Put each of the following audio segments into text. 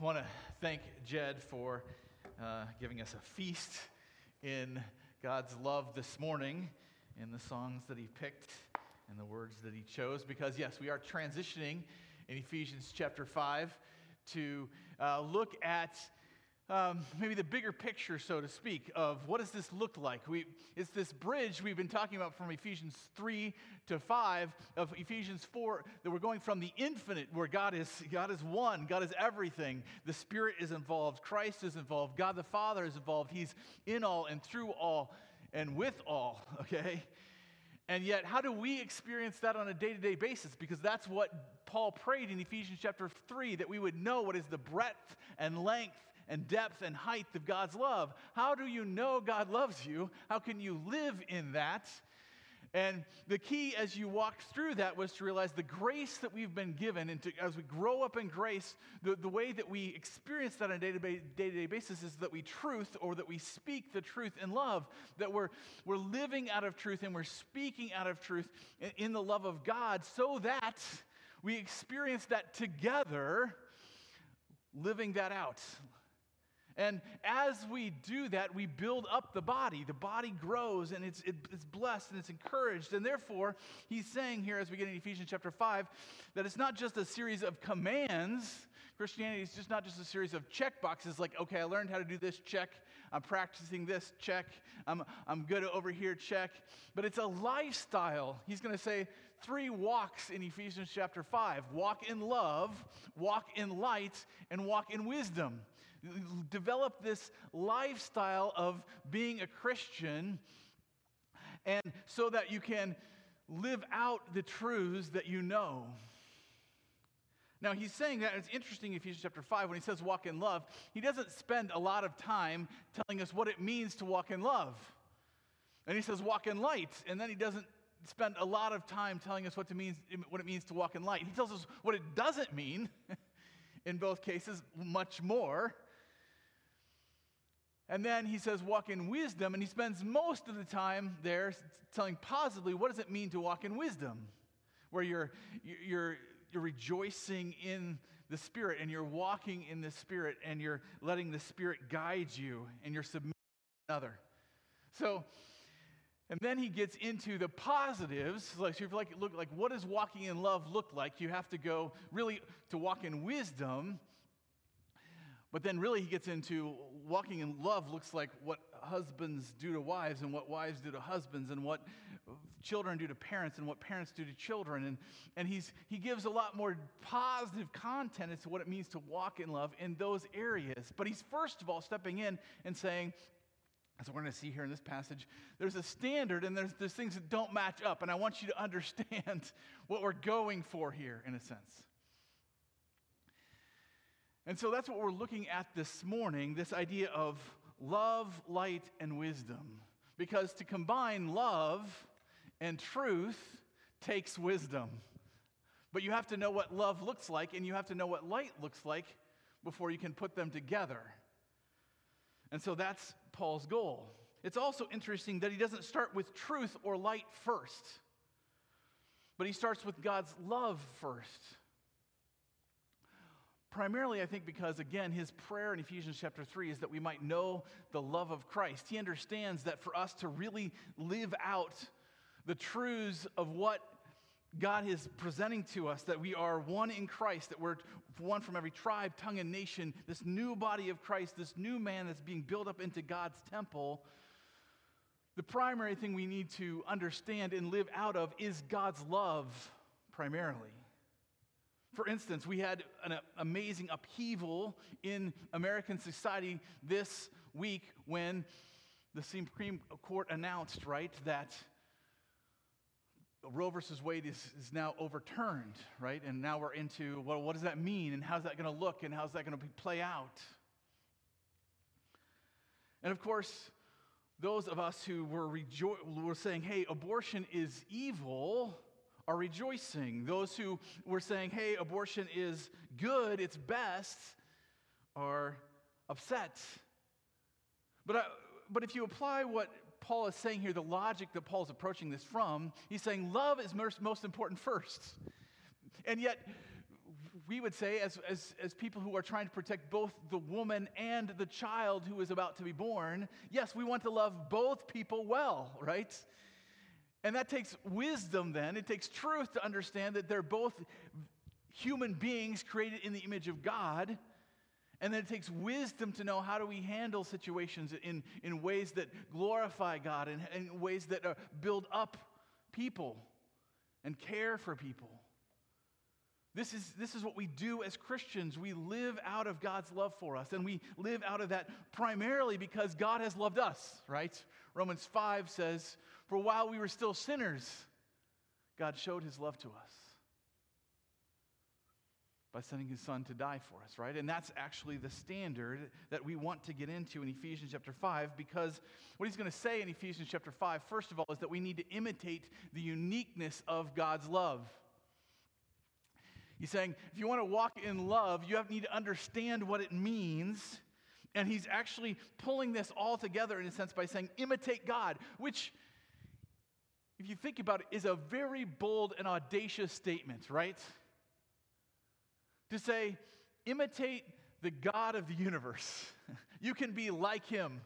want to thank Jed for uh, giving us a feast in God's love this morning in the songs that he picked and the words that he chose. Because, yes, we are transitioning in Ephesians chapter 5 to uh, look at um, maybe the bigger picture, so to speak, of what does this look like? We, it's this bridge we've been talking about from Ephesians 3 to 5 of Ephesians 4 that we're going from the infinite where God is, God is one, God is everything. The Spirit is involved, Christ is involved, God the Father is involved. He's in all and through all and with all, okay? And yet, how do we experience that on a day to day basis? Because that's what Paul prayed in Ephesians chapter 3 that we would know what is the breadth and length and depth and height of God's love. How do you know God loves you? How can you live in that? And the key as you walked through that was to realize the grace that we've been given, and to, as we grow up in grace, the, the way that we experience that on a day to day basis is that we truth or that we speak the truth in love, that we're, we're living out of truth and we're speaking out of truth in, in the love of God so that we experience that together, living that out, and as we do that, we build up the body. The body grows and it's, it, it's blessed and it's encouraged. And therefore, he's saying here, as we get in Ephesians chapter 5, that it's not just a series of commands. Christianity is just not just a series of check boxes like, okay, I learned how to do this, check. I'm practicing this, check. I'm, I'm good over here, check. But it's a lifestyle. He's going to say three walks in Ephesians chapter 5 walk in love, walk in light, and walk in wisdom develop this lifestyle of being a Christian, and so that you can live out the truths that you know. Now, he's saying that, it's interesting Ephesians chapter 5, when he says walk in love, he doesn't spend a lot of time telling us what it means to walk in love. And he says walk in light, and then he doesn't spend a lot of time telling us what, means, what it means to walk in light. He tells us what it doesn't mean in both cases, much more. And then he says, walk in wisdom. And he spends most of the time there telling positively what does it mean to walk in wisdom? Where you're, you're, you're rejoicing in the Spirit and you're walking in the Spirit and you're letting the Spirit guide you and you're submitting to another. So, and then he gets into the positives. Like, so if like, look like what does walking in love look like? You have to go really to walk in wisdom. But then, really, he gets into walking in love looks like what husbands do to wives, and what wives do to husbands, and what children do to parents, and what parents do to children. And, and he's, he gives a lot more positive content as to what it means to walk in love in those areas. But he's first of all stepping in and saying, as we're going to see here in this passage, there's a standard and there's, there's things that don't match up. And I want you to understand what we're going for here, in a sense. And so that's what we're looking at this morning this idea of love, light, and wisdom. Because to combine love and truth takes wisdom. But you have to know what love looks like and you have to know what light looks like before you can put them together. And so that's Paul's goal. It's also interesting that he doesn't start with truth or light first, but he starts with God's love first. Primarily, I think, because again, his prayer in Ephesians chapter 3 is that we might know the love of Christ. He understands that for us to really live out the truths of what God is presenting to us, that we are one in Christ, that we're one from every tribe, tongue, and nation, this new body of Christ, this new man that's being built up into God's temple. The primary thing we need to understand and live out of is God's love, primarily. For instance, we had an amazing upheaval in American society this week when the Supreme Court announced, right, that Roe versus Wade is, is now overturned, right? And now we're into, well, what does that mean? And how's that going to look? And how's that going to play out? And of course, those of us who were, rejo- were saying, hey, abortion is evil, are rejoicing. Those who were saying, hey, abortion is good, it's best, are upset. But, uh, but if you apply what Paul is saying here, the logic that Paul's approaching this from, he's saying love is most, most important first. And yet, we would say, as, as, as people who are trying to protect both the woman and the child who is about to be born, yes, we want to love both people well, right? And that takes wisdom then. It takes truth to understand that they're both human beings created in the image of God. And then it takes wisdom to know how do we handle situations in, in ways that glorify God and in ways that uh, build up people and care for people. This is, this is what we do as Christians. We live out of God's love for us, and we live out of that primarily because God has loved us, right? Romans 5 says, For while we were still sinners, God showed his love to us by sending his son to die for us, right? And that's actually the standard that we want to get into in Ephesians chapter 5 because what he's going to say in Ephesians chapter 5, first of all, is that we need to imitate the uniqueness of God's love. He's saying if you want to walk in love, you have, need to understand what it means. And he's actually pulling this all together in a sense by saying, imitate God, which, if you think about it, is a very bold and audacious statement, right? to say, imitate the God of the universe. you can be like him.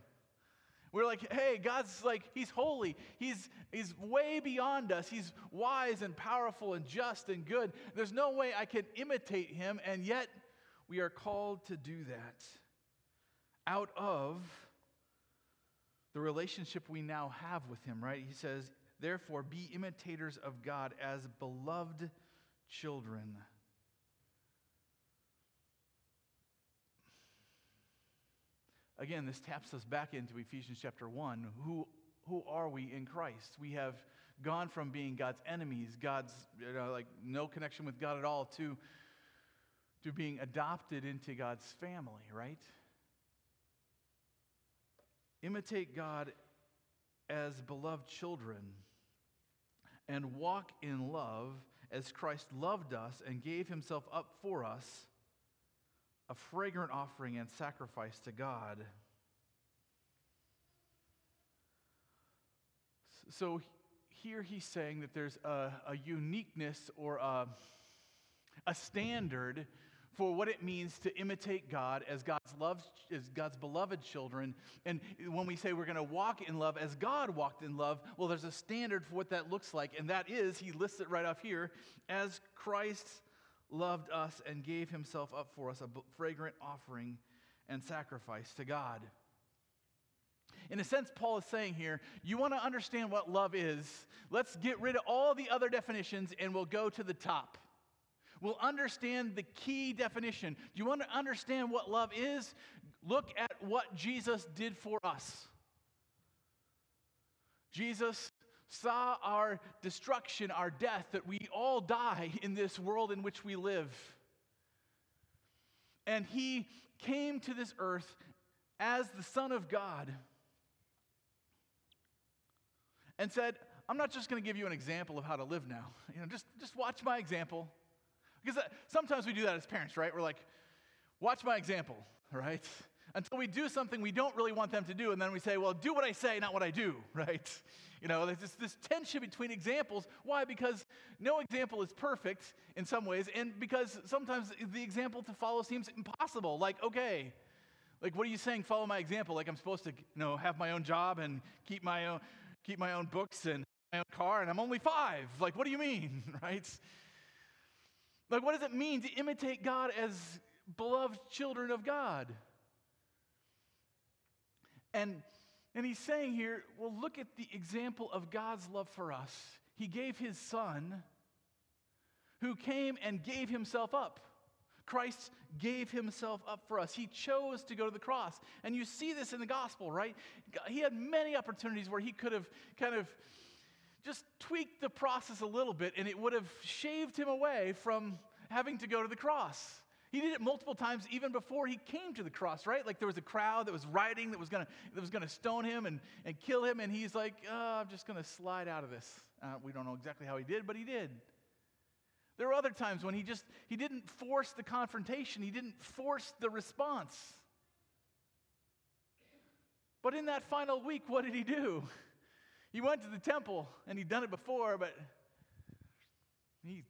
We're like, hey, God's like, he's holy. He's, he's way beyond us. He's wise and powerful and just and good. There's no way I can imitate him, and yet we are called to do that out of the relationship we now have with him, right? He says, therefore, be imitators of God as beloved children. Again, this taps us back into Ephesians chapter 1. Who, who are we in Christ? We have gone from being God's enemies, God's, you know, like no connection with God at all, to, to being adopted into God's family, right? Imitate God as beloved children and walk in love as Christ loved us and gave himself up for us a fragrant offering and sacrifice to God. So here he's saying that there's a, a uniqueness or a, a standard for what it means to imitate God as God's loved, as God's beloved children. And when we say we're going to walk in love as God walked in love, well, there's a standard for what that looks like, and that is, he lists it right off here, as Christ loved us and gave himself up for us, a fragrant offering and sacrifice to God. In a sense, Paul is saying here, you want to understand what love is, let's get rid of all the other definitions and we'll go to the top. We'll understand the key definition. Do you want to understand what love is? Look at what Jesus did for us. Jesus saw our destruction, our death, that we all die in this world in which we live. And he came to this earth as the Son of God and said, I'm not just going to give you an example of how to live now. You know, just, just watch my example. Because uh, sometimes we do that as parents, right? We're like, watch my example, right? Until we do something we don't really want them to do, and then we say, well, do what I say, not what I do, right? You know, there's this, this tension between examples. Why? Because no example is perfect in some ways, and because sometimes the example to follow seems impossible. Like, okay, like what are you saying? Follow my example. Like I'm supposed to, you know, have my own job and keep my own, keep my own books and my own car, and I'm only five. Like, what do you mean, right? Like, what does it mean to imitate God as beloved children of God? And and he's saying here, well, look at the example of God's love for us. He gave his son who came and gave himself up. Christ gave himself up for us. He chose to go to the cross. And you see this in the gospel, right? He had many opportunities where he could have kind of just tweaked the process a little bit and it would have shaved him away from having to go to the cross. He did it multiple times even before he came to the cross, right? Like there was a crowd that was rioting that was gonna, that was gonna stone him and, and kill him, and he's like, oh, I'm just gonna slide out of this. Uh, we don't know exactly how he did, but he did. There were other times when he just he didn't force the confrontation, he didn't force the response. But in that final week, what did he do? He went to the temple and he'd done it before, but he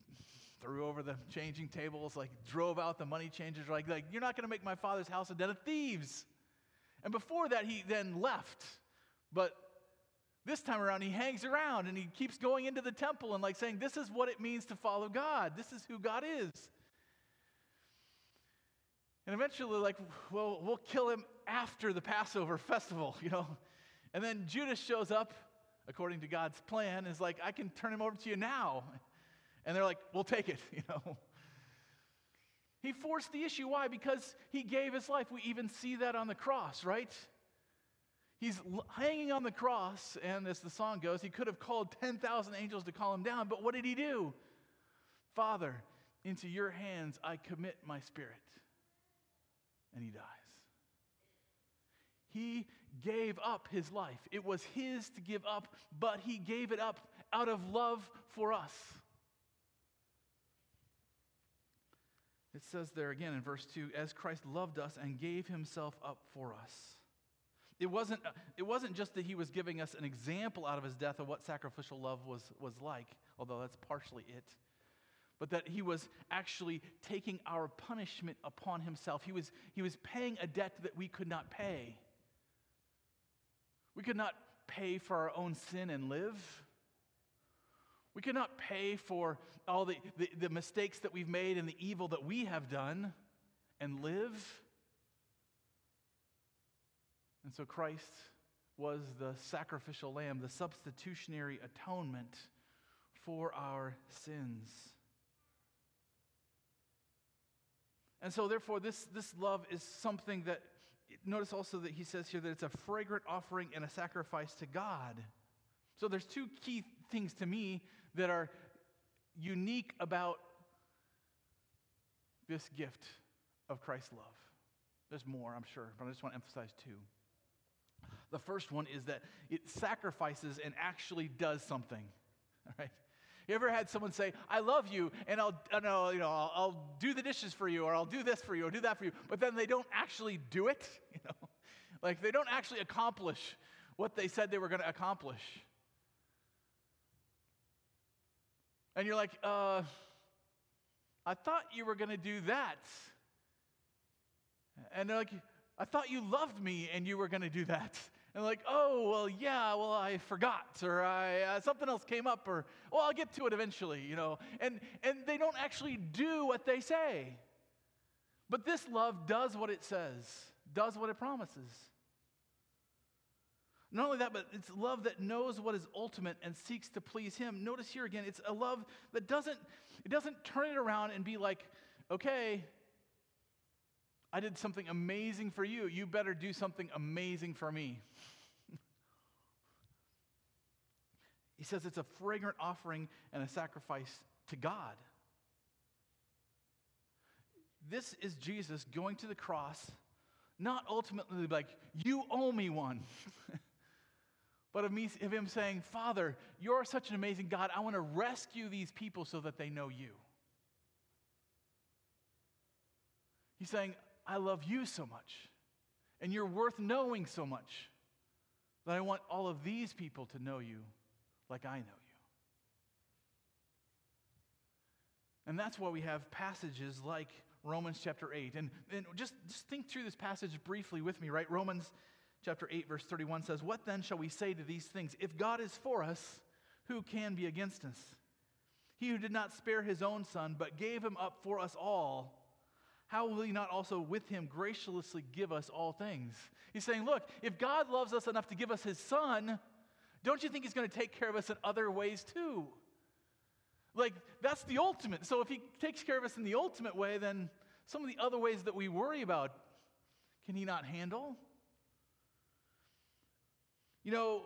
threw over the changing tables, like drove out the money changers, like, like you're not going to make my father's house a den of thieves. And before that, he then left. But this time around, he hangs around and he keeps going into the temple and like saying, This is what it means to follow God. This is who God is. And eventually, like, well, we'll kill him after the Passover festival, you know. And then Judas shows up, according to God's plan, is like, I can turn him over to you now. And they're like, we'll take it, you know. He forced the issue. Why? Because he gave his life. We even see that on the cross, right? He's hanging on the cross, and as the song goes, he could have called 10,000 angels to call him down, but what did he do? Father, into your hands I commit my spirit. And he dies. He gave up his life. It was his to give up, but he gave it up out of love for us. It says there again in verse 2 as Christ loved us and gave himself up for us. It wasn't, uh, it wasn't just that he was giving us an example out of his death of what sacrificial love was, was like, although that's partially it, but that he was actually taking our punishment upon himself. He was, he was paying a debt that we could not pay. We could not pay for our own sin and live. We cannot pay for all the, the, the, mistakes that we've made and the evil that we have done and live. And so Christ was the sacrificial lamb, the substitutionary atonement for our sins. And so, therefore, this, this love is something that, notice also that he says here that it's a fragrant offering and a sacrifice to God. So, there's two key things to me that are unique about this gift of Christ's love. There's more, I'm sure, but I just want to emphasize two. The first one is that it sacrifices and actually does something. All right? You ever had someone say, I love you, and I'll, I'll you know, I'll, I'll, do the dishes for you, or I'll do this for you, or do that for you, but then they don't actually do it? You know? Like they don't actually accomplish what they said they were going to accomplish. And you're like, uh, I thought you were going to do that. And they're like, I thought you loved me and you were going to do that. And like, oh, well, yeah, well, I forgot, or I, uh, something else came up, or, well, I'll get to it eventually, you know. And, and they don't actually do what they say. But this love does what it says, does what it promises. Not only that, but it's love that knows what is ultimate and seeks to please him. Notice here again, it's a love that doesn't, it doesn't turn it around and be like, okay, I did something amazing for you. You better do something amazing for me. he says it's a fragrant offering and a sacrifice to God. This is Jesus going to the cross, not ultimately like, you owe me one. but of, me, of him saying, Father, you're such an amazing God. I want to rescue these people so that they know you. He's saying, I love you so much, and you're worth knowing so much that I want all of these people to know you like I know you. And that's why we have passages like Romans chapter 8. And, and just, just think through this passage briefly with me, right? Romans chapter 8, verse 31 says, What then shall we say to these things? If God is for us, who can be against us? He who did not spare his own son, but gave him up for us all, how will he not also with him graciously give us all things? He's saying, Look, if God loves us enough to give us his son, don't you think he's going to take care of us in other ways too? Like, that's the ultimate. So if he takes care of us in the ultimate way, then some of the other ways that we worry about, can he not handle? You know,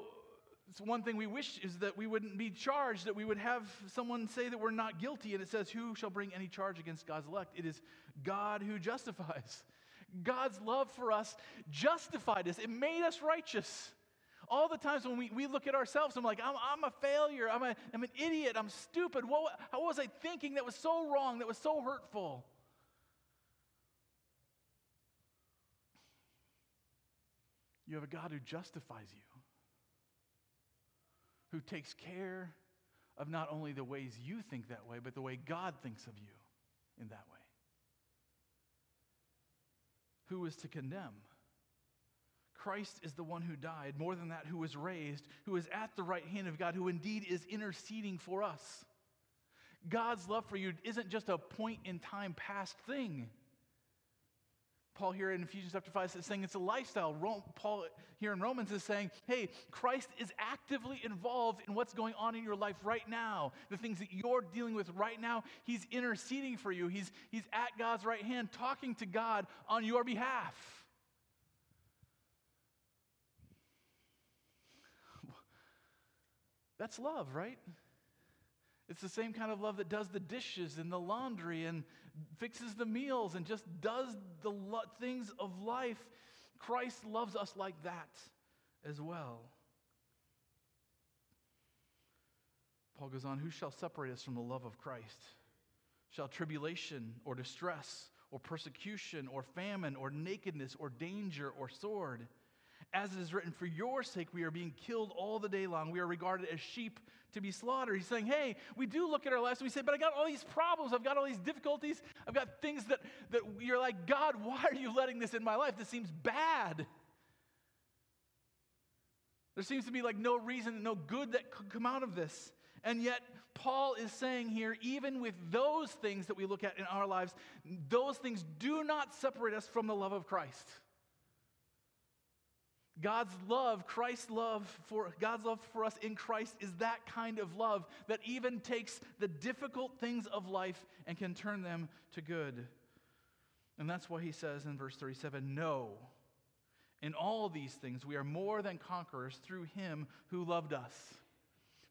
it's one thing we wish is that we wouldn't be charged, that we would have someone say that we're not guilty. And it says, Who shall bring any charge against God's elect? It is God who justifies. God's love for us justified us, it made us righteous. All the times when we, we look at ourselves, I'm like, I'm, I'm a failure. I'm, a, I'm an idiot. I'm stupid. What, how was I thinking that was so wrong, that was so hurtful? You have a God who justifies you who takes care of not only the ways you think that way, but the way God thinks of you in that way. Who is to condemn? Christ is the one who died, more than that, who was raised, who is at the right hand of God, who indeed is interceding for us. God's love for you isn't just a point in time past thing. Paul here in Ephesians chapter 5 is saying it's a lifestyle. Paul here in Romans is saying, hey, Christ is actively involved in what's going on in your life right now. The things that you're dealing with right now, He's interceding for you. He's, he's at God's right hand, talking to God on your behalf. That's love, right? It's the same kind of love that does the dishes and the laundry and fixes the meals and just does the lo- things of life. Christ loves us like that as well. Paul goes on, Who shall separate us from the love of Christ? Shall tribulation or distress or persecution or famine or nakedness or danger or sword? As it is written, For your sake we are being killed all the day long. We are regarded as sheep to be slaughtered. He's saying, Hey, we do look at our lives and we say, But I got all these problems. I've got all these difficulties. I've got things that, that you're like, God, why are you letting this in my life? This seems bad. There seems to be like no reason, no good that could come out of this. And yet, Paul is saying here, even with those things that we look at in our lives, those things do not separate us from the love of Christ. God's love, Christ's love for God's love for us in Christ is that kind of love that even takes the difficult things of life and can turn them to good. And that's why he says in verse 37, "No. In all these things we are more than conquerors through him who loved us."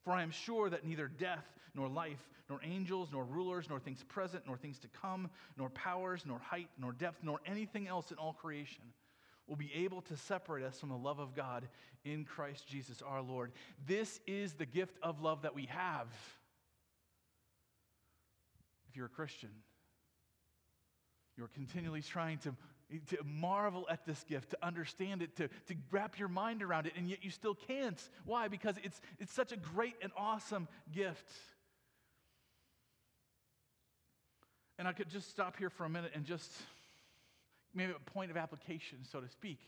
For I am sure that neither death, nor life, nor angels, nor rulers, nor things present, nor things to come, nor powers, nor height, nor depth, nor anything else in all creation will be able to separate us from the love of God in Christ Jesus our Lord. This is the gift of love that we have. If you're a Christian, you're continually trying to, to marvel at this gift, to understand it, to, to wrap your mind around it, and yet you still can't. Why? Because it's, it's such a great and awesome gift. And I could just stop here for a minute and just maybe a point of application, so to speak.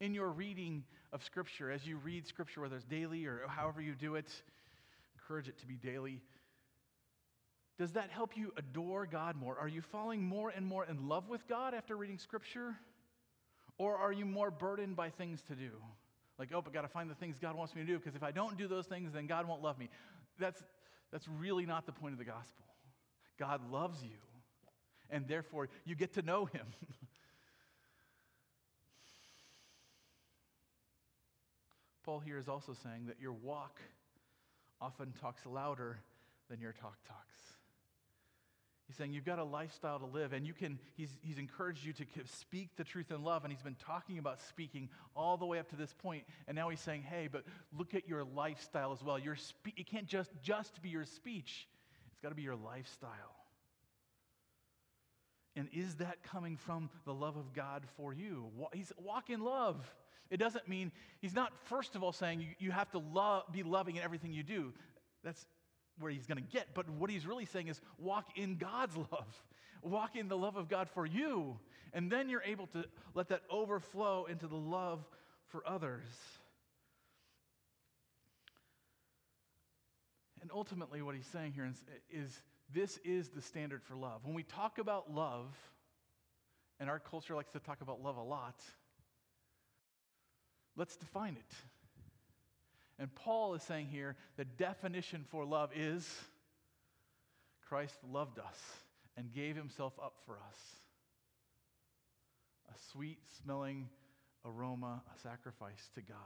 In your reading of Scripture, as you read Scripture, whether it's daily or however you do it, encourage it to be daily. Does that help you adore God more? Are you falling more and more in love with God after reading Scripture? Or are you more burdened by things to do? Like, oh, I got to find the things God wants me to do because if I don't do those things, then God won't love me. That's, that's really not the point of the gospel. God loves you and therefore you get to know him. Paul here is also saying that your walk often talks louder than your talk talks. He's saying you've got a lifestyle to live, and you can, he's, he's encouraged you to speak the truth in love, and he's been talking about speaking all the way up to this point, and now he's saying, hey, but look at your lifestyle as well. Your spe- it can't just, just be your speech, it's got to be your lifestyle. And is that coming from the love of God for you? He's walk in love. It doesn't mean he's not first of all saying you, you have to love, be loving in everything you do. That's where he's going to get. But what he's really saying is walk in God's love. Walk in the love of God for you. And then you're able to let that overflow into the love for others. And ultimately, what he's saying here is, is this is the standard for love. When we talk about love, and our culture likes to talk about love a lot, let's define it. And Paul is saying here the definition for love is Christ loved us and gave himself up for us. A sweet smelling aroma, a sacrifice to God.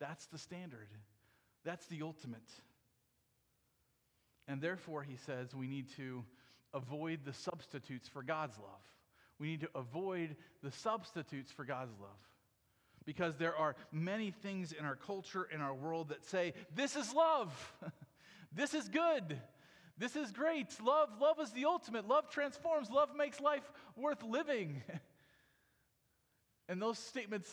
That's the standard. That's the ultimate. And therefore, he says, we need to avoid the substitutes for God's love. We need to avoid the substitutes for God's love. Because there are many things in our culture, in our world that say, this is love. this is good. This is great. Love, love is the ultimate. Love transforms. Love makes life worth living. and those statements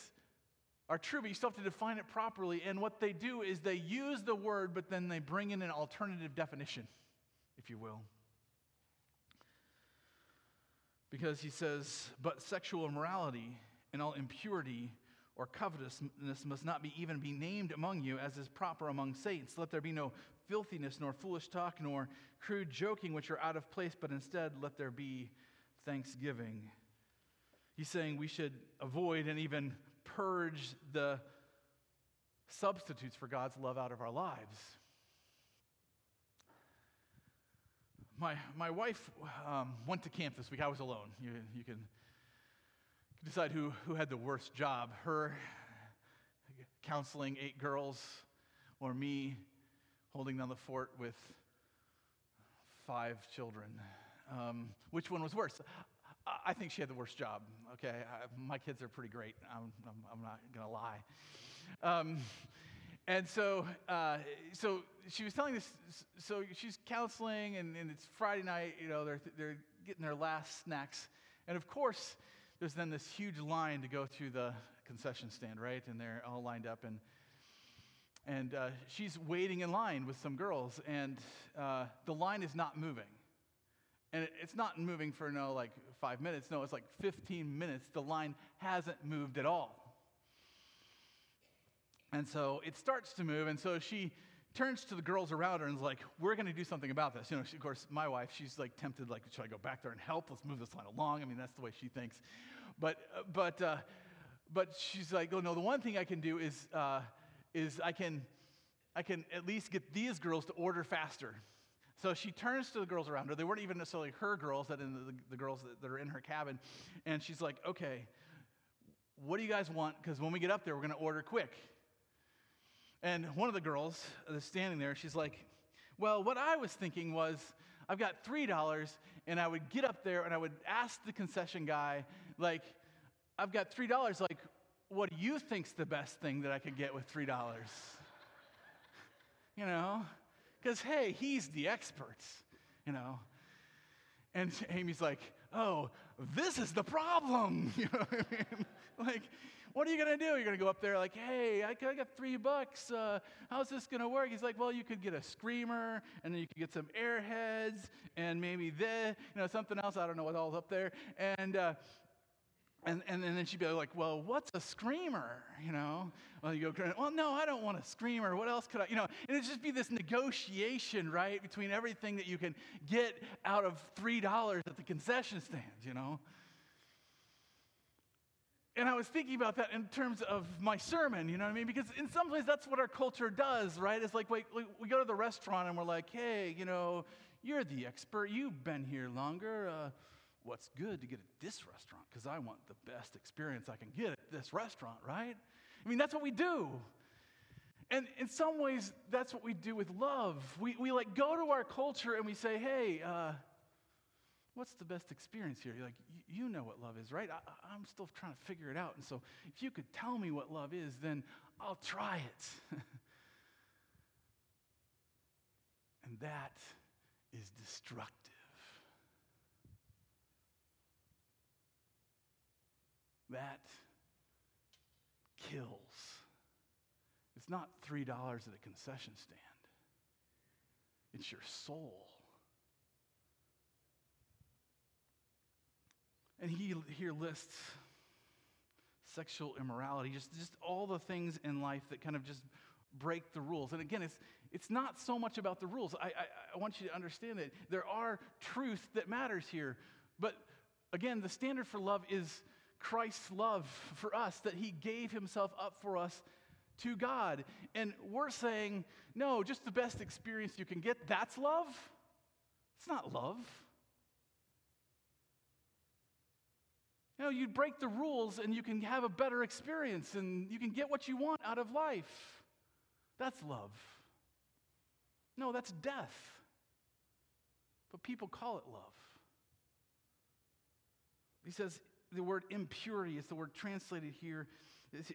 are true, but you still have to define it properly. And what they do is they use the word, but then they bring in an alternative definition, if you will. Because he says, but sexual immorality and all impurity or covetousness must not be even be named among you as is proper among saints. Let there be no filthiness, nor foolish talk, nor crude joking, which are out of place, but instead let there be thanksgiving. He's saying we should avoid and even purge the substitutes for God's love out of our lives. My, my wife um, went to camp this week. I was alone. You, you can decide who, who had the worst job her counseling eight girls or me holding down the fort with five children. Um, which one was worse? I think she had the worst job. Okay, I, my kids are pretty great. I'm, I'm, I'm not gonna lie. Um, and so, uh, so she was telling this. So she's counseling, and, and it's Friday night. You know, they're they're getting their last snacks, and of course, there's then this huge line to go through the concession stand, right? And they're all lined up, and and uh, she's waiting in line with some girls, and uh, the line is not moving. And it's not moving for no like five minutes. No, it's like 15 minutes. The line hasn't moved at all. And so it starts to move, and so she turns to the girls around her and is like, "We're going to do something about this." You know, she, of course, my wife, she's like tempted, like, "Should I go back there and help? Let's move this line along." I mean, that's the way she thinks. But, but, uh, but she's like, "Oh no, the one thing I can do is, uh, is I can, I can at least get these girls to order faster." So she turns to the girls around her. They weren't even necessarily her girls, that in the, the girls that, that are in her cabin, and she's like, "Okay, what do you guys want? Because when we get up there, we're going to order quick." And one of the girls that's standing there, she's like, Well, what I was thinking was, I've got $3, and I would get up there and I would ask the concession guy, like, I've got $3, like, what do you think's the best thing that I could get with $3? you know? Because, hey, he's the expert, you know? And Amy's like, oh, this is the problem. You know I mean? Like, what are you going to do? You're going to go up there like, hey, I got three bucks. Uh, how's this going to work? He's like, well, you could get a screamer, and then you could get some airheads, and maybe this, you know, something else. I don't know what all's up there. And, uh, and, and, and then she'd be like, well, what's a screamer? You know? Well, you go, well, no, I don't want a screamer. What else could I, you know? And it'd just be this negotiation, right, between everything that you can get out of $3 at the concession stand, you know? and I was thinking about that in terms of my sermon, you know what I mean? Because in some ways, that's what our culture does, right? It's like, like we go to the restaurant and we're like, hey, you know, you're the expert. You've been here longer. Uh, what's good to get at this restaurant? Because I want the best experience I can get at this restaurant, right? I mean, that's what we do. And in some ways, that's what we do with love. We, we like go to our culture and we say, hey, uh, what's the best experience here? You're like, you know what love is, right? I, am still trying to figure it out. And so if you could tell me what love is, then I'll try it. and that is destructive. That kills. It's not $3 at a concession stand, it's your soul. And he here lists sexual immorality, just, just all the things in life that kind of just break the rules. And again, it's, it's not so much about the rules. I, I, I want you to understand that there are truth that matters here. But again, the standard for love is Christ's love for us, that he gave himself up for us to God. And we're saying, no, just the best experience you can get, that's love? It's not love. You know, you break the rules and you can have a better experience and you can get what you want out of life. That's love. No, that's death. But people call it love. He says the word impurity is the word translated here.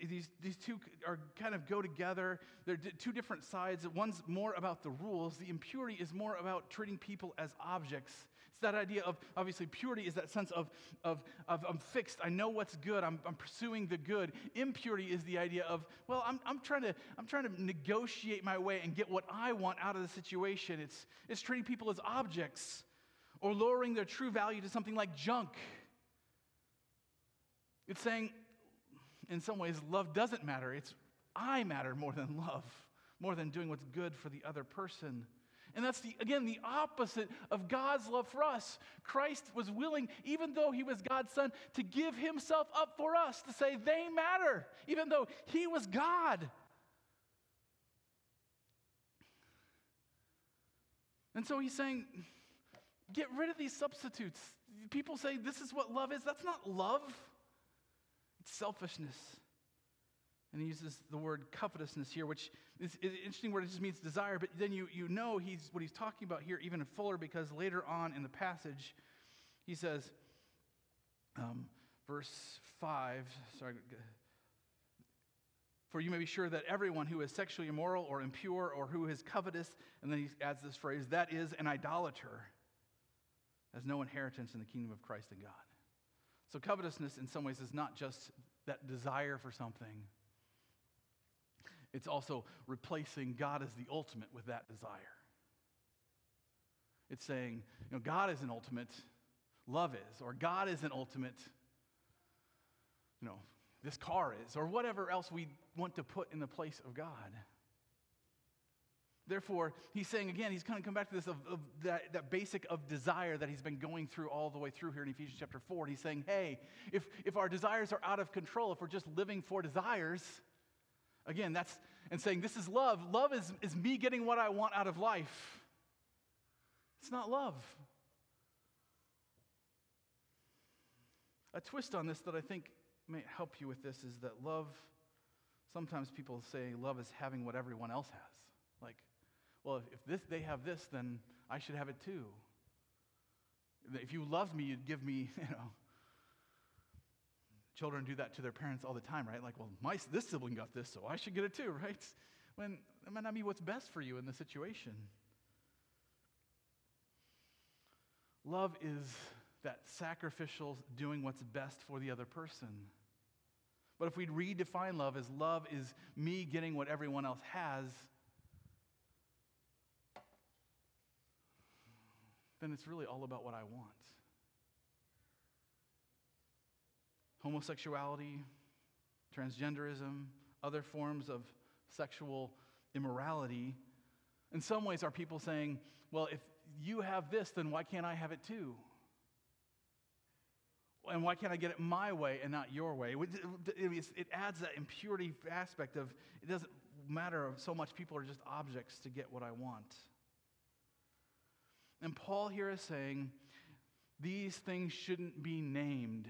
These, these two are kind of go together. They're two different sides. One's more about the rules. The impurity is more about treating people as objects. It's that idea of obviously purity is that sense of, of, of I'm fixed, I know what's good, I'm, I'm pursuing the good. Impurity is the idea of, well, I'm, I'm, trying to, I'm trying to negotiate my way and get what I want out of the situation. It's, it's treating people as objects or lowering their true value to something like junk. It's saying, in some ways, love doesn't matter. It's I matter more than love, more than doing what's good for the other person. And that's, the, again, the opposite of God's love for us. Christ was willing, even though he was God's son, to give himself up for us, to say they matter, even though he was God. And so he's saying, get rid of these substitutes. People say this is what love is. That's not love, selfishness. And he uses the word covetousness here, which is an interesting word. It just means desire, but then you, you know he's, what he's talking about here even fuller because later on in the passage, he says, um, verse 5, sorry, for you may be sure that everyone who is sexually immoral or impure or who is covetous, and then he adds this phrase, that is an idolater, has no inheritance in the kingdom of Christ and God. So, covetousness in some ways is not just that desire for something it's also replacing God as the ultimate with that desire. It's saying, you know, God is an ultimate, love is, or God is an ultimate, you know, this car is, or whatever else we want to put in the place of God. Therefore, he's saying again, he's kind of come back to this of, of that, that basic of desire that he's been going through all the way through here in Ephesians chapter 4. And he's saying, hey, if, if our desires are out of control, if we're just living for desires, Again, that's and saying this is love. Love is, is me getting what I want out of life. It's not love. A twist on this that I think may help you with this is that love, sometimes people say love is having what everyone else has. Like, well, if, this, they have this, then I should have it too. If you loved me, you'd give me, you know, Children do that to their parents all the time, right? Like, well, my, this sibling got this, so I should get it too, right? When that might not be what's best for you in the situation. Love is that sacrificial doing what's best for the other person. But if we redefine love as love is me getting what everyone else has, then it's really all about what I want. homosexuality, transgenderism, other forms of sexual immorality. In some ways, are people saying, well, if you have this, then why can't I have it too? And why can't I get it my way and not your way? It adds that impurity aspect of it doesn't matter so much, people are just objects to get what I want. And Paul here is saying these things shouldn't be named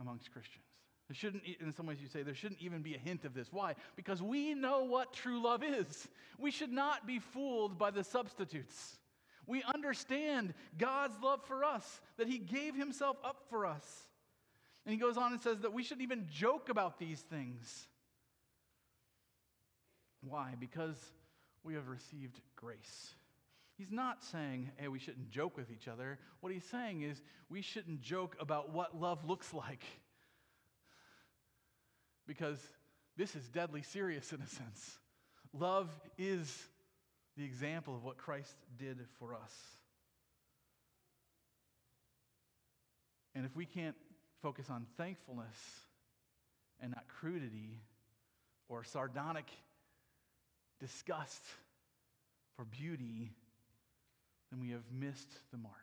amongst Christians. There shouldn't, in some ways, you say, there shouldn't even be a hint of this. Why? Because we know what true love is. We should not be fooled by the substitutes. We understand God's love for us, that He gave Himself up for us. And He goes on and says that we shouldn't even joke about these things. Why? Because we have received grace. He's not saying, hey, we shouldn't joke with each other. What he's saying is, we shouldn't joke about what love looks like. Because this is deadly serious in a sense. Love is the example of what Christ did for us. And if we can't focus on thankfulness and not crudity or sardonic disgust for beauty, then we have missed the mark.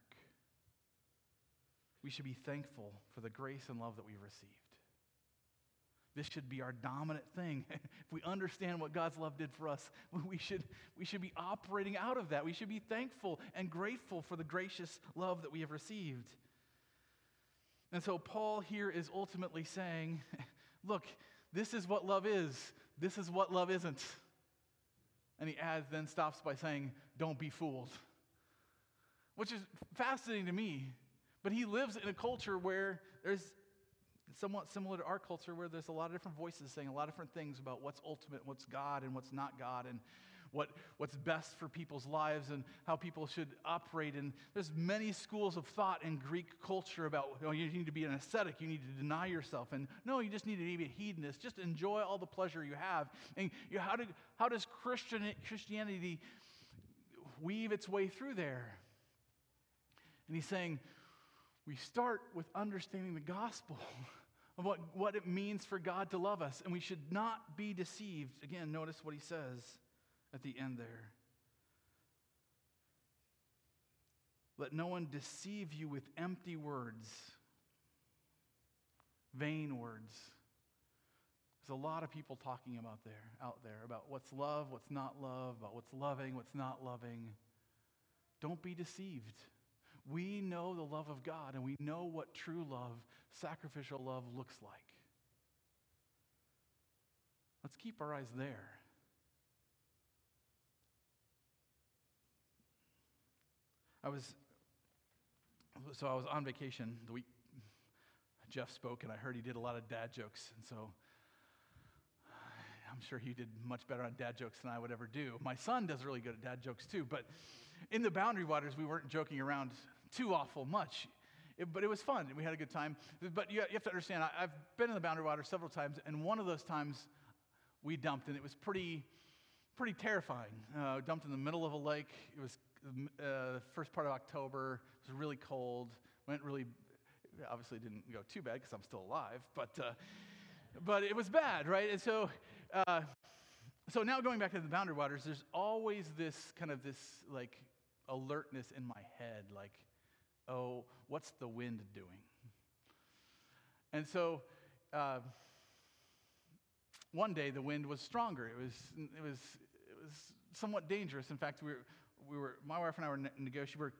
We should be thankful for the grace and love that we've received. This should be our dominant thing. if we understand what God's love did for us, we should, we should be operating out of that. We should be thankful and grateful for the gracious love that we have received. And so, Paul here is ultimately saying, look, this is what love is, this is what love isn't. And he adds, then stops by saying, don't be fooled which is fascinating to me. But he lives in a culture where there's somewhat similar to our culture, where there's a lot of different voices saying a lot of different things about what's ultimate, what's God, and what's not God. And what, what's best for people's lives and how people should operate. And there's many schools of thought in Greek culture about you, know, you need to be an ascetic, you need to deny yourself. And no, you just need to be a hedonist. Just enjoy all the pleasure you have. And you how, did, how does Christian, Christianity weave its way through there? And he's saying, we start with understanding the gospel. of what, what it means for God to love us. And we should not be deceived. Again, notice what he says at the end there. Let no one deceive you with empty words, vain words. There's a lot of people talking about there, out there about what's love, what's not love, about what's loving, what's not loving. Don't be deceived. We know the love of God and we know what true love, sacrificial love, looks like. Let's keep our eyes there. I was, so I was on vacation the week Jeff spoke, and I heard he did a lot of dad jokes. And so I'm sure he did much better on dad jokes than I would ever do. My son does really good at dad jokes too, but in the boundary waters, we weren't joking around too awful much. It, but it was fun. We had a good time. But you, you have to understand, I, have been in the boundary waters several times, and one of those times we dumped, and it was pretty, pretty terrifying. Uh, dumped in the middle of a lake. It was uh, the first part of October. It was really cold. Went really, obviously didn't go too bad because I'm still alive, but, uh, but it was bad, right? And so, uh, so now going back to the boundary waters, there's always this kind of this like alertness in my head, like, oh, what's the wind doing? And so uh, one day the wind was stronger. It was, it, was, it was somewhat dangerous. In fact, we were, we were my wife and I were negotiating. We're,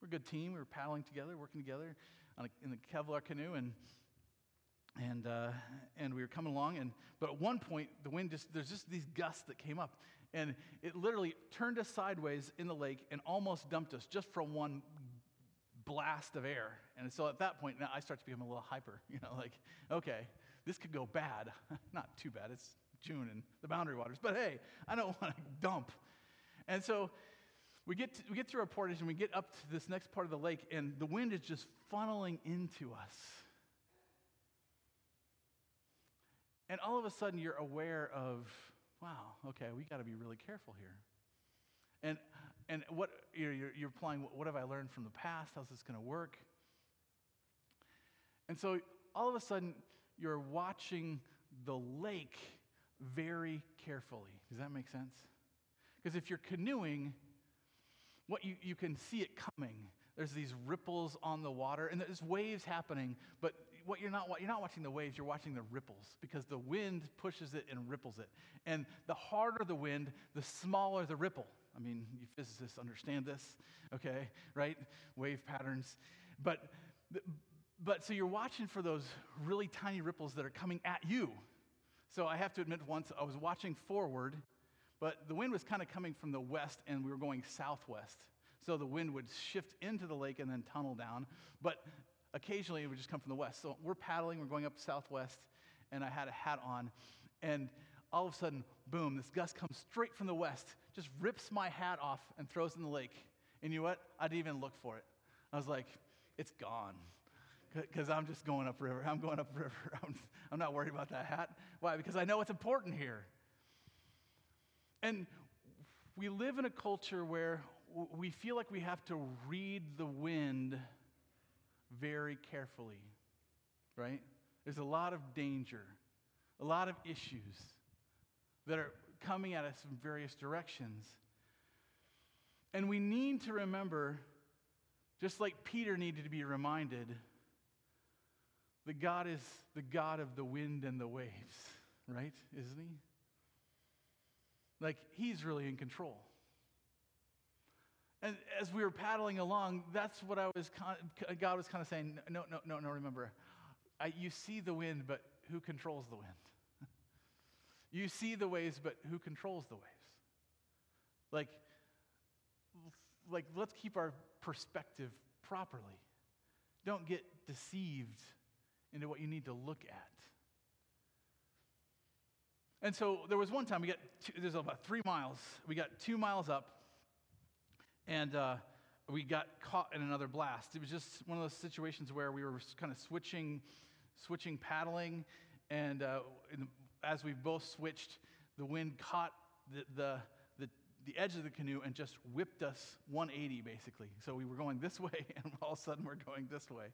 we're a good team. We were paddling together, working together a, in the Kevlar canoe, and and uh, and we were coming along. And but at one point, the wind just there's just these gusts that came up, and it literally turned us sideways in the lake and almost dumped us just from one blast of air. And so at that point, now I start to become a little hyper, you know, like, okay, this could go bad. Not too bad, it's June and the boundary waters, but hey, I don't want to dump. And so we get, to, we get through our portage and we get up to this next part of the lake, and the wind is just funneling into us. And all of a sudden, you're aware of, wow, okay, we got to be really careful here. And and what you're, you're applying, what have I learned from the past? How's this going to work? And so all of a sudden, you're watching the lake very carefully. Does that make sense? Because if you're canoeing, what you, you can see it coming. There's these ripples on the water, and there's waves happening, but what you're not you're not watching the waves, you're watching the ripples because the wind pushes it and ripples it. And the harder the wind, the smaller the ripple. I mean, you physicists understand this, okay, right? Wave patterns. But, but so you're watching for those really tiny ripples that are coming at you. So I have to admit, once I was watching forward, but the wind was kind of coming from the west and we were going southwest. So the wind would shift into the lake and then tunnel down. But occasionally it would just come from the west. So we're paddling, we're going up southwest, and I had a hat on. And all of a sudden, boom, this gust comes straight from the west, just rips my hat off and throws in the lake. And you know what? I didn't even look for it. I was like, it's gone. Because I'm just going upriver. I'm going upriver. I'm, I'm not worried about that hat. Why? Because I know it's important here. And we live in a culture where we feel like we have to read the wind very carefully, right? There's a lot of danger, a lot of issues that are coming at us from various directions. And we need to remember, just like Peter needed to be reminded, that God is the God of the wind and the waves, right? Isn't he? Like, he's really in control. And as we were paddling along, that's what I was, God was kind of saying, no, no, no, no, remember, I, you see the wind, but who controls the wind? You see the waves, but who controls the waves? Like, like let's keep our perspective properly. Don't get deceived into what you need to look at. And so there was one time we got, two, there's about three miles. We got two miles up, and uh, we got caught in another blast. It was just one of those situations where we were kind of switching, switching paddling, and uh, in, as we both switched, the wind caught the, the, the, the edge of the canoe and just whipped us 180 basically. So we were going this way, and all of a sudden we're going this way.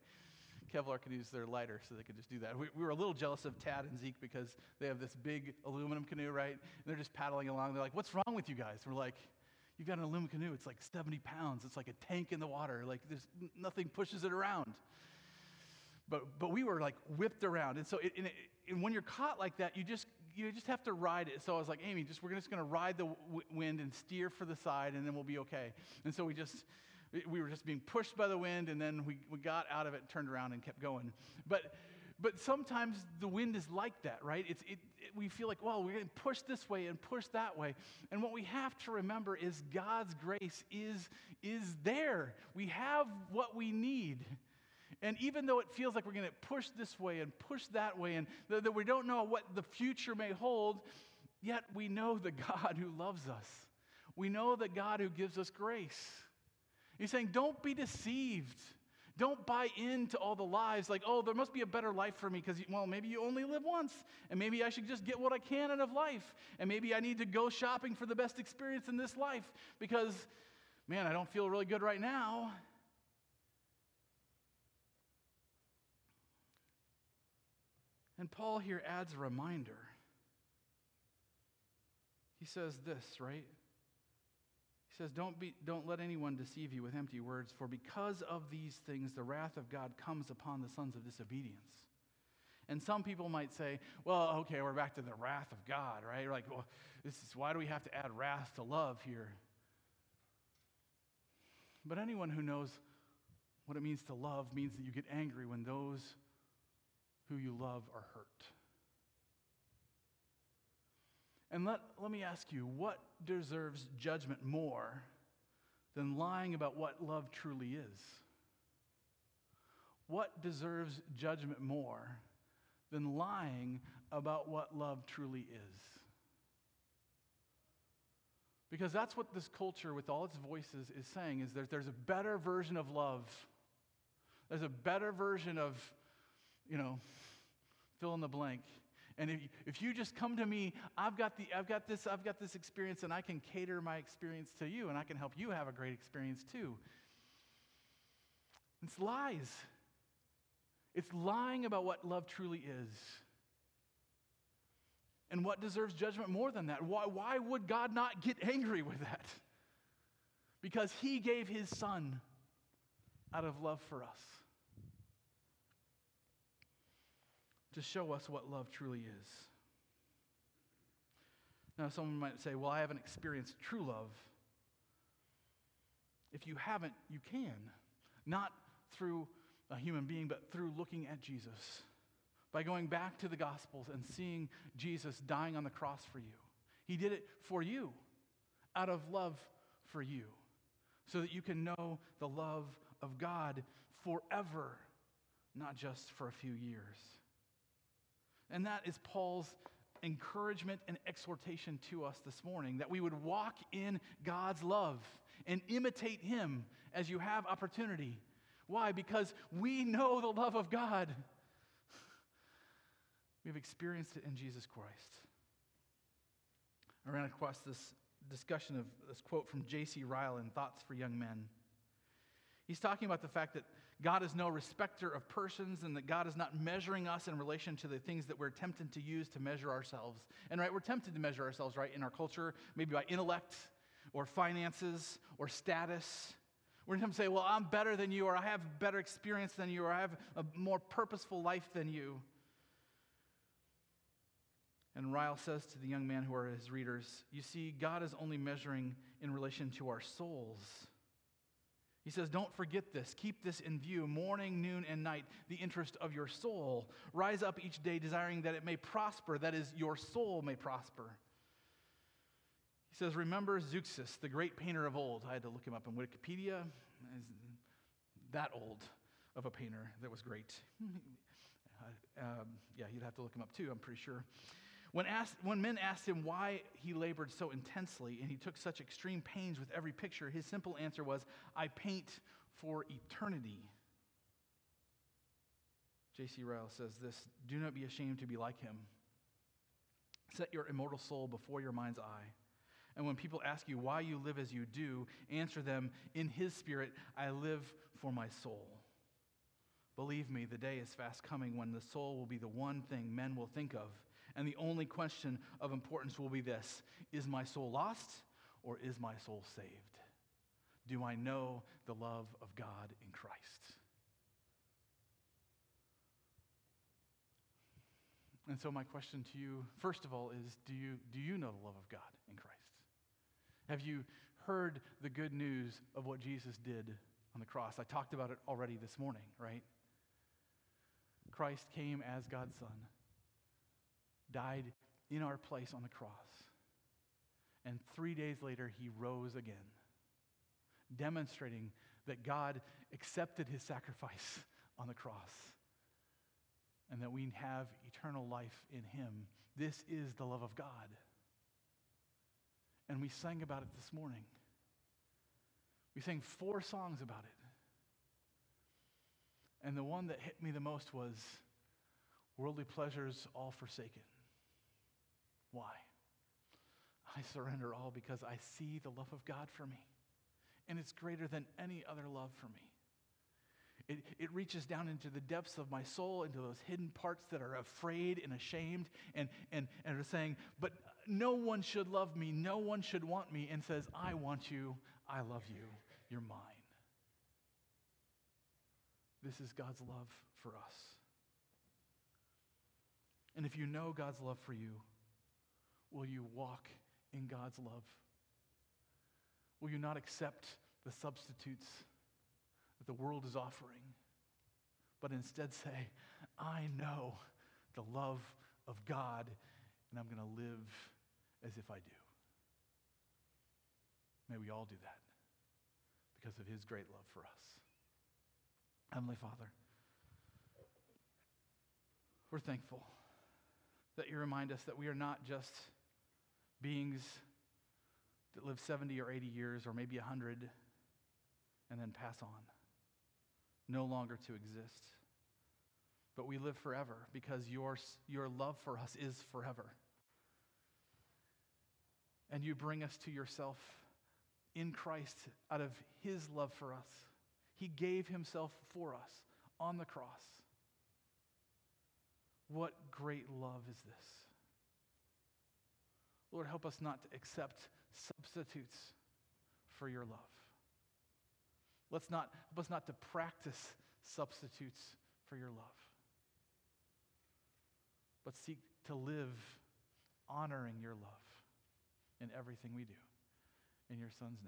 Kevlar canoes, they're lighter, so they could just do that. We, we, were a little jealous of Tad and Zeke because they have this big aluminum canoe, right? And they're just paddling along. They're like, What's wrong with you guys? We're like, You've got an aluminum canoe. It's like 70 pounds. It's like a tank in the water. Like, there's nothing pushes it around. But, but we were like whipped around. And so, it, and, it, and when you're caught like that, you just, you just have to ride it. So I was like, Amy, just, we're just going to ride the w- wind and steer for the side, and then we'll be okay. And so we just, we were just being pushed by the wind, and then we, we got out of it, turned around, and kept going. But, but sometimes the wind is like that, right? It's, it, it, we feel like, well, we're getting pushed this way and pushed that way. And what we have to remember is God's grace is, is there. We have what we need. And even though it feels like we're going to push this way and push that way, and that, that we don't know what the future may hold, yet we know the God who loves us. We know the God who gives us grace. He's saying, don't be deceived. Don't buy into all the lies like, oh, there must be a better life for me because, well, maybe you only live once, and maybe I should just get what I can out of life, and maybe I need to go shopping for the best experience in this life because, man, I don't feel really good right now. And Paul here adds a reminder. He says this, right? He says, don't, be, don't let anyone deceive you with empty words, for because of these things, the wrath of God comes upon the sons of disobedience. And some people might say, well, okay, we're back to the wrath of God, right? You're like, well, this is why do we have to add wrath to love here? But anyone who knows what it means to love means that you get angry when those who you love are hurt. And let, let me ask you, what deserves judgment more than lying about what love truly is? What deserves judgment more than lying about what love truly is? Because that's what this culture, with all its voices, is saying is that there's a better version of love. There's a better version of, you know, fill in the blank. And if, if you just come to me, I've got, the, I've, got this, I've got this experience, and I can cater my experience to you, and I can help you have a great experience too. It's lies. It's lying about what love truly is. And what deserves judgment more than that? Why, why would God not get angry with that? Because He gave His Son out of love for us. To show us what love truly is. Now, someone might say, Well, I haven't experienced true love. If you haven't, you can. Not through a human being, but through looking at Jesus. By going back to the Gospels and seeing Jesus dying on the cross for you. He did it for you, out of love for you, so that you can know the love of God forever, not just for a few years. And that is Paul's encouragement and exhortation to us this morning that we would walk in God's love and imitate Him as you have opportunity. Why? Because we know the love of God. We've experienced it in Jesus Christ. I ran across this discussion of this quote from J.C. Ryle in Thoughts for Young Men. He's talking about the fact that God is no respecter of persons and that God is not measuring us in relation to the things that we're tempted to use to measure ourselves. And right, we're tempted to measure ourselves, right, in our culture, maybe by intellect or finances or status. We're tempted to say, well, I'm better than you, or I have better experience than you, or I have a more purposeful life than you. And Ryle says to the young man who are his readers, You see, God is only measuring in relation to our souls he says, Don't forget this. Keep this in view, morning, noon, and night, the interest of your soul. Rise up each day desiring that it may prosper, that is, your soul may prosper. He says, Remember Zeuxis, the great painter of old. I had to look him up in Wikipedia. That old of a painter that was great. um, yeah, you'd have to look him up too, I'm pretty sure. When, asked, when men asked him why he labored so intensely and he took such extreme pains with every picture, his simple answer was, I paint for eternity. J.C. Ryle says this Do not be ashamed to be like him. Set your immortal soul before your mind's eye. And when people ask you why you live as you do, answer them, In his spirit, I live for my soul. Believe me, the day is fast coming when the soul will be the one thing men will think of. And the only question of importance will be this Is my soul lost or is my soul saved? Do I know the love of God in Christ? And so, my question to you, first of all, is do you, do you know the love of God in Christ? Have you heard the good news of what Jesus did on the cross? I talked about it already this morning, right? Christ came as God's Son, died in our place on the cross, and three days later, he rose again, demonstrating that God accepted his sacrifice on the cross and that we have eternal life in him. This is the love of God. And we sang about it this morning. We sang four songs about it. And the one that hit me the most was worldly pleasures all forsaken. Why? I surrender all because I see the love of God for me. And it's greater than any other love for me. It, it reaches down into the depths of my soul, into those hidden parts that are afraid and ashamed and, and, and are saying, But no one should love me, no one should want me, and says, I want you, I love you, you're mine. This is God's love for us. And if you know God's love for you, will you walk in God's love? Will you not accept the substitutes that the world is offering, but instead say, I know the love of God, and I'm going to live as if I do. May we all do that because of his great love for us. Heavenly Father, we're thankful that you remind us that we are not just beings that live 70 or 80 years or maybe 100 and then pass on, no longer to exist. But we live forever because your, your love for us is forever. And you bring us to yourself in Christ out of his love for us. He gave himself for us on the cross. What great love is this? Lord, help us not to accept substitutes for your love. Let's not help us not to practice substitutes for your love. But seek to live honoring your love in everything we do. In your son's name.